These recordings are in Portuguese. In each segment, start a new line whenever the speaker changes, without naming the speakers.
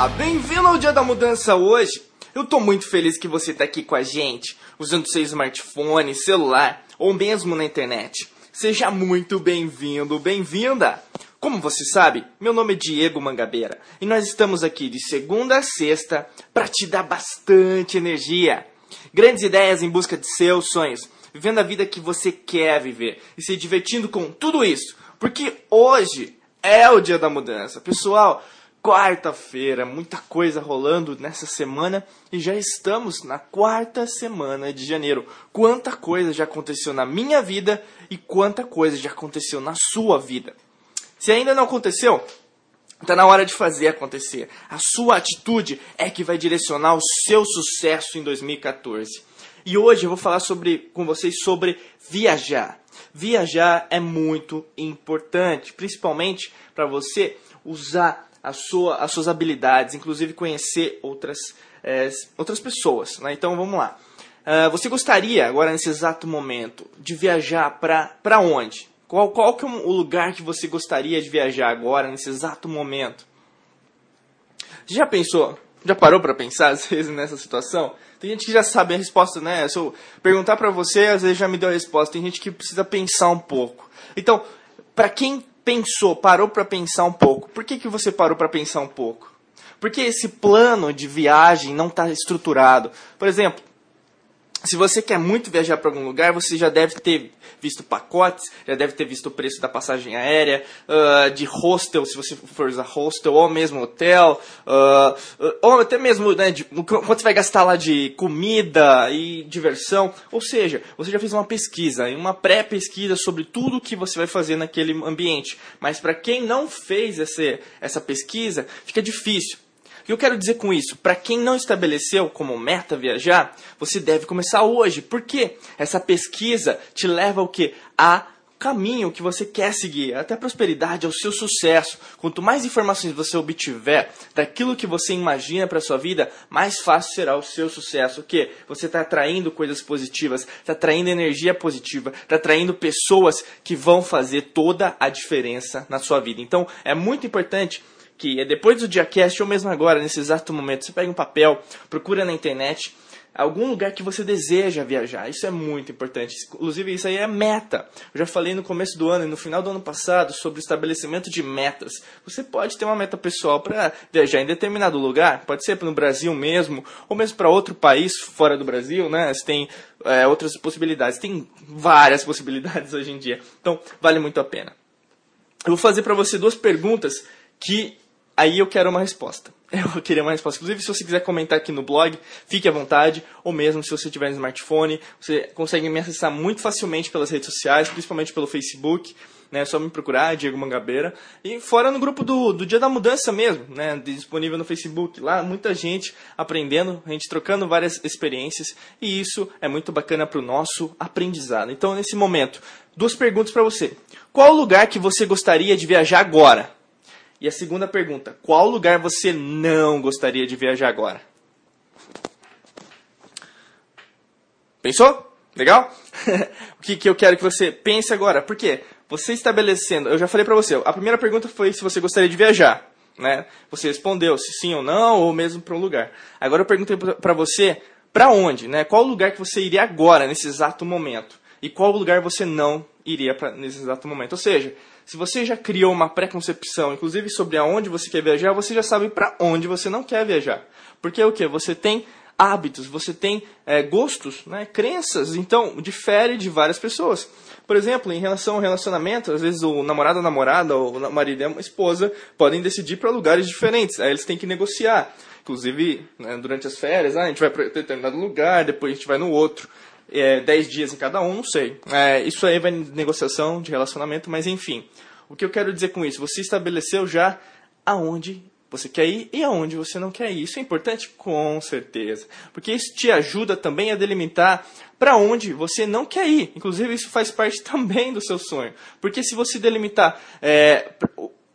Olá, bem-vindo ao Dia da Mudança hoje. Eu tô muito feliz que você tá aqui com a gente, usando seu smartphone, celular ou mesmo na internet. Seja muito bem-vindo, bem-vinda. Como você sabe, meu nome é Diego Mangabeira e nós estamos aqui de segunda a sexta para te dar bastante energia. Grandes ideias em busca de seus sonhos, vivendo a vida que você quer viver e se divertindo com tudo isso, porque hoje é o dia da mudança. Pessoal, quarta-feira, muita coisa rolando nessa semana e já estamos na quarta semana de janeiro. Quanta coisa já aconteceu na minha vida e quanta coisa já aconteceu na sua vida. Se ainda não aconteceu, Está na hora de fazer acontecer. A sua atitude é que vai direcionar o seu sucesso em 2014. E hoje eu vou falar sobre, com vocês sobre viajar. Viajar é muito importante, principalmente para você usar a sua, as suas habilidades, inclusive conhecer outras, é, outras pessoas. Né? Então vamos lá. Uh, você gostaria, agora nesse exato momento, de viajar para onde? Qual, qual que é o lugar que você gostaria de viajar agora, nesse exato momento? Você já pensou? Já parou para pensar, às vezes, nessa situação? Tem gente que já sabe a resposta, né? Se eu perguntar para você, às vezes já me deu a resposta. Tem gente que precisa pensar um pouco. Então, para quem pensou, parou para pensar um pouco. Por que, que você parou para pensar um pouco? Porque esse plano de viagem não está estruturado. Por exemplo, se você quer muito viajar para algum lugar, você já deve ter visto pacotes, já deve ter visto o preço da passagem aérea, uh, de hostel, se você for usar hostel, ou mesmo hotel, uh, ou até mesmo né, de, quanto você vai gastar lá de comida e diversão. Ou seja, você já fez uma pesquisa, uma pré-pesquisa sobre tudo que você vai fazer naquele ambiente. Mas para quem não fez essa, essa pesquisa, fica difícil. Que eu quero dizer com isso? Para quem não estabeleceu como meta viajar, você deve começar hoje. Por quê? Essa pesquisa te leva ao que? A caminho que você quer seguir, até a prosperidade, ao seu sucesso. Quanto mais informações você obtiver daquilo que você imagina para sua vida, mais fácil será o seu sucesso. O que? Você está atraindo coisas positivas, está atraindo energia positiva, está atraindo pessoas que vão fazer toda a diferença na sua vida. Então, é muito importante que é depois do diacast ou mesmo agora, nesse exato momento, você pega um papel, procura na internet algum lugar que você deseja viajar. Isso é muito importante. Inclusive, isso aí é meta. Eu já falei no começo do ano e no final do ano passado sobre o estabelecimento de metas. Você pode ter uma meta pessoal para viajar em determinado lugar, pode ser no Brasil mesmo, ou mesmo para outro país fora do Brasil, né? Você tem é, outras possibilidades. Tem várias possibilidades hoje em dia. Então, vale muito a pena. Eu vou fazer para você duas perguntas que aí eu quero uma resposta. Eu queria uma resposta. Inclusive, se você quiser comentar aqui no blog, fique à vontade. Ou mesmo se você tiver no smartphone, você consegue me acessar muito facilmente pelas redes sociais, principalmente pelo Facebook. Né, é só me procurar, Diego Mangabeira. E fora no grupo do, do Dia da Mudança mesmo, né, disponível no Facebook. Lá, muita gente aprendendo, a gente trocando várias experiências. E isso é muito bacana para o nosso aprendizado. Então, nesse momento, duas perguntas para você. Qual lugar que você gostaria de viajar agora? E a segunda pergunta: qual lugar você não gostaria de viajar agora? Pensou? Legal? o que, que eu quero que você pense agora? Por quê? Você estabelecendo, eu já falei para você, a primeira pergunta foi se você gostaria de viajar, né? Você respondeu se sim ou não, ou mesmo para um lugar. Agora eu perguntei para você para onde, né? Qual lugar que você iria agora, nesse exato momento? E qual lugar você não iria pra, nesse exato momento? Ou seja, se você já criou uma pré-concepção, inclusive sobre aonde você quer viajar, você já sabe para onde você não quer viajar. Porque o que? Você tem hábitos, você tem é, gostos, né, crenças, então difere de várias pessoas. Por exemplo, em relação ao relacionamento, às vezes o namorado, a namorada, ou o marido e a esposa podem decidir para lugares diferentes, aí eles têm que negociar. Inclusive, né, durante as férias, ah, a gente vai para determinado lugar, depois a gente vai no outro é, 10 dias em cada um, não sei. É, isso aí vai em negociação de relacionamento, mas enfim. O que eu quero dizer com isso? Você estabeleceu já aonde você quer ir e aonde você não quer ir. Isso é importante? Com certeza. Porque isso te ajuda também a delimitar para onde você não quer ir. Inclusive, isso faz parte também do seu sonho. Porque se você delimitar é,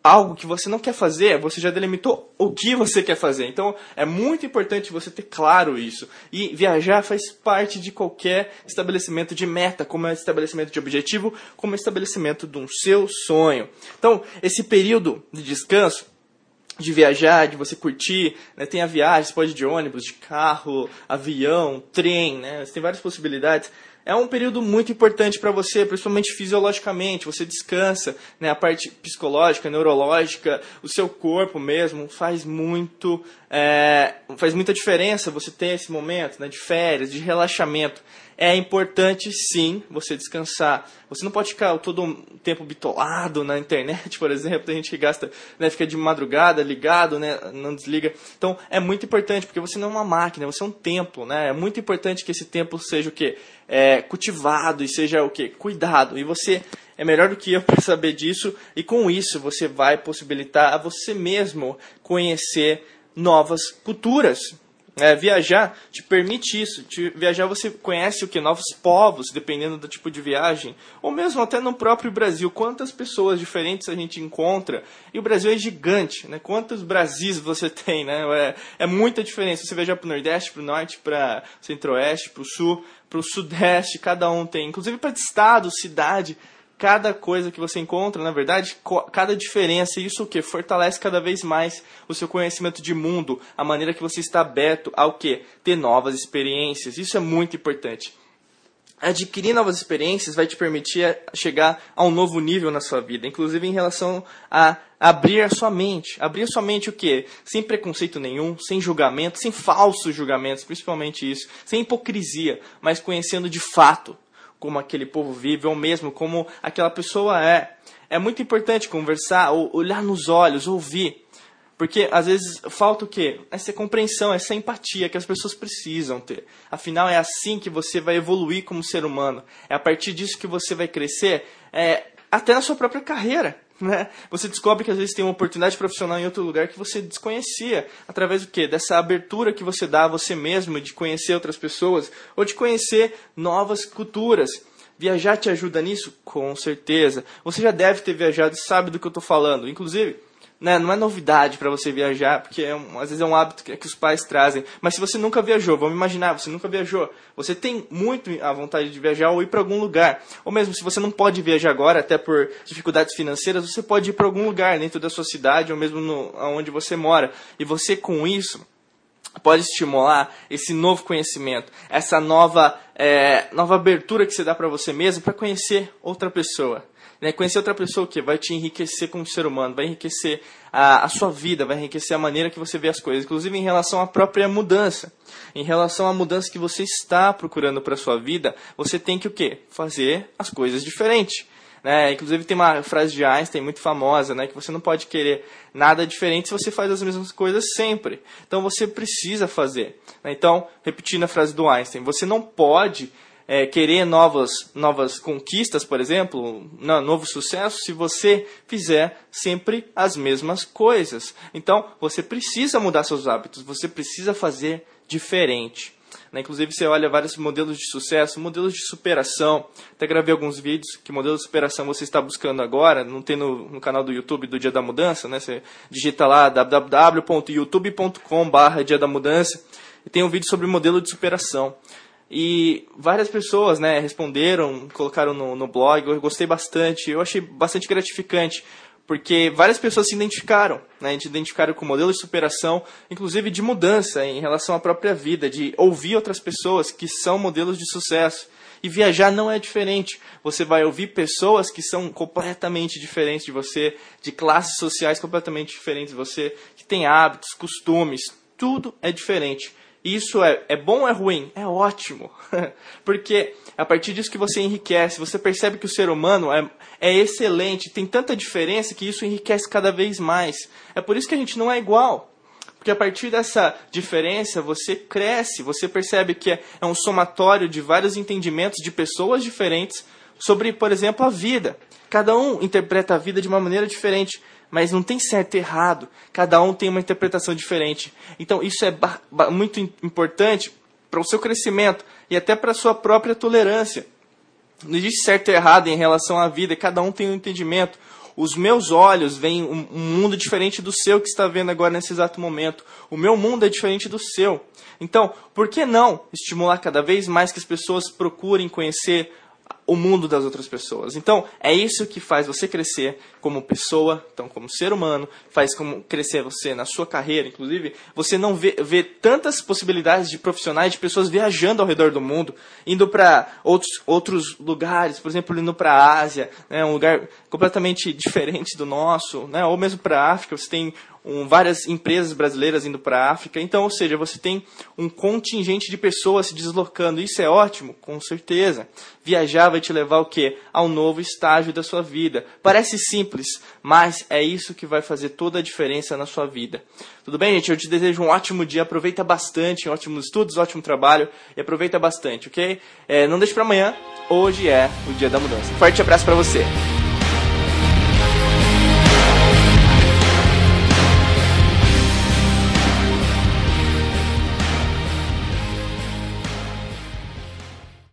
algo que você não quer fazer, você já delimitou o que você quer fazer. Então é muito importante você ter claro isso. E viajar faz parte de qualquer estabelecimento de meta, como é estabelecimento de objetivo, como é estabelecimento de um seu sonho. Então, esse período de descanso de viajar, de você curtir, né? Tem a viagem, você pode ir de ônibus, de carro, avião, trem, né? Você tem várias possibilidades é um período muito importante para você, principalmente fisiologicamente. Você descansa, né? A parte psicológica, neurológica, o seu corpo mesmo faz muito, é, faz muita diferença. Você ter esse momento, né? De férias, de relaxamento. É importante sim você descansar. Você não pode ficar todo o tempo bitolado na internet, por exemplo. Tem gente que gasta, né, fica de madrugada ligado, né, não desliga. Então é muito importante, porque você não é uma máquina, você é um templo. Né? É muito importante que esse templo seja o quê? É, cultivado e seja o que? Cuidado. E você é melhor do que eu para saber disso, e com isso você vai possibilitar a você mesmo conhecer novas culturas. É, viajar te permite isso. Te, viajar você conhece o que? Novos povos, dependendo do tipo de viagem. Ou mesmo até no próprio Brasil. Quantas pessoas diferentes a gente encontra. E o Brasil é gigante. Né? Quantos Brasis você tem? Né? É, é muita diferença. Você viajar para o Nordeste, para o Norte, para Centro-Oeste, para o Sul, para o Sudeste. Cada um tem. Inclusive para estado, cidade cada coisa que você encontra, na verdade, cada diferença, isso o que fortalece cada vez mais o seu conhecimento de mundo, a maneira que você está aberto ao que ter novas experiências. Isso é muito importante. Adquirir novas experiências vai te permitir chegar a um novo nível na sua vida, inclusive em relação a abrir a sua mente. Abrir a sua mente o quê? Sem preconceito nenhum, sem julgamento, sem falsos julgamentos, principalmente isso, sem hipocrisia, mas conhecendo de fato como aquele povo vive, ou mesmo como aquela pessoa é. É muito importante conversar, olhar nos olhos, ouvir. Porque às vezes falta o quê? Essa compreensão, essa empatia que as pessoas precisam ter. Afinal, é assim que você vai evoluir como ser humano. É a partir disso que você vai crescer, é, até na sua própria carreira. Né? Você descobre que às vezes tem uma oportunidade profissional em outro lugar que você desconhecia. Através do quê? Dessa abertura que você dá a você mesmo de conhecer outras pessoas ou de conhecer novas culturas. Viajar te ajuda nisso? Com certeza. Você já deve ter viajado e sabe do que eu estou falando. Inclusive, né, não é novidade para você viajar, porque é um, às vezes é um hábito que, que, os pais trazem. Mas se você nunca viajou, vamos imaginar, você nunca viajou, você tem muito a vontade de viajar ou ir para algum lugar. Ou mesmo se você não pode viajar agora, até por dificuldades financeiras, você pode ir para algum lugar dentro da sua cidade ou mesmo no, onde você mora. E você com isso pode estimular esse novo conhecimento, essa nova, é, nova abertura que você dá para você mesmo para conhecer outra pessoa. Né? Conhecer outra pessoa que vai te enriquecer como ser humano, vai enriquecer a, a sua vida, vai enriquecer a maneira que você vê as coisas, inclusive em relação à própria mudança. Em relação à mudança que você está procurando para a sua vida, você tem que o quê? Fazer as coisas diferentes. Né? Inclusive tem uma frase de Einstein muito famosa, né? que você não pode querer nada diferente se você faz as mesmas coisas sempre. Então você precisa fazer. Né? Então, repetindo a frase do Einstein, você não pode é, querer novas, novas conquistas, por exemplo, não, novo sucesso, se você fizer sempre as mesmas coisas. Então, você precisa mudar seus hábitos, você precisa fazer diferente. Né? Inclusive, você olha vários modelos de sucesso, modelos de superação. Até gravei alguns vídeos que modelo de superação você está buscando agora. Não tem no, no canal do YouTube do Dia da Mudança. Né? Você digita lá www.youtube.com.br Dia da Mudança e tem um vídeo sobre modelo de superação. E várias pessoas né, responderam, colocaram no, no blog, eu gostei bastante, eu achei bastante gratificante, porque várias pessoas se identificaram, né, se identificaram com o modelo de superação, inclusive de mudança em relação à própria vida, de ouvir outras pessoas que são modelos de sucesso. E viajar não é diferente. Você vai ouvir pessoas que são completamente diferentes de você, de classes sociais completamente diferentes de você, que têm hábitos, costumes, tudo é diferente. Isso é, é bom ou é ruim? É ótimo. Porque a partir disso que você enriquece, você percebe que o ser humano é, é excelente, tem tanta diferença que isso enriquece cada vez mais. É por isso que a gente não é igual. Porque a partir dessa diferença você cresce, você percebe que é, é um somatório de vários entendimentos de pessoas diferentes sobre, por exemplo, a vida. Cada um interpreta a vida de uma maneira diferente mas não tem certo e errado. Cada um tem uma interpretação diferente. Então isso é muito importante para o seu crescimento e até para a sua própria tolerância. Não existe certo e errado em relação à vida, cada um tem um entendimento. Os meus olhos veem um, mundo diferente do seu que está vendo agora nesse exato momento. O meu mundo é diferente do seu. Então, por que não estimular cada vez mais que as pessoas procurem conhecer o mundo das outras pessoas. Então, é isso que faz você crescer como pessoa, então como ser humano, faz como crescer você na sua carreira, inclusive, você não vê, vê tantas possibilidades de profissionais, de pessoas viajando ao redor do mundo, indo para outros, outros lugares, por exemplo, indo para a Ásia, né, um lugar completamente diferente do nosso, né, ou mesmo para a África, você tem um, várias empresas brasileiras indo para a África. Então, ou seja, você tem um contingente de pessoas se deslocando. Isso é ótimo, com certeza. Viajar vai te levar o quê? Ao novo estágio da sua vida. Parece simples, mas é isso que vai fazer toda a diferença na sua vida. Tudo bem, gente? Eu te desejo um ótimo dia. Aproveita bastante, ótimos estudos, ótimo trabalho e aproveita bastante, ok? É, não deixe para amanhã. Hoje é o dia da mudança. Forte abraço para você.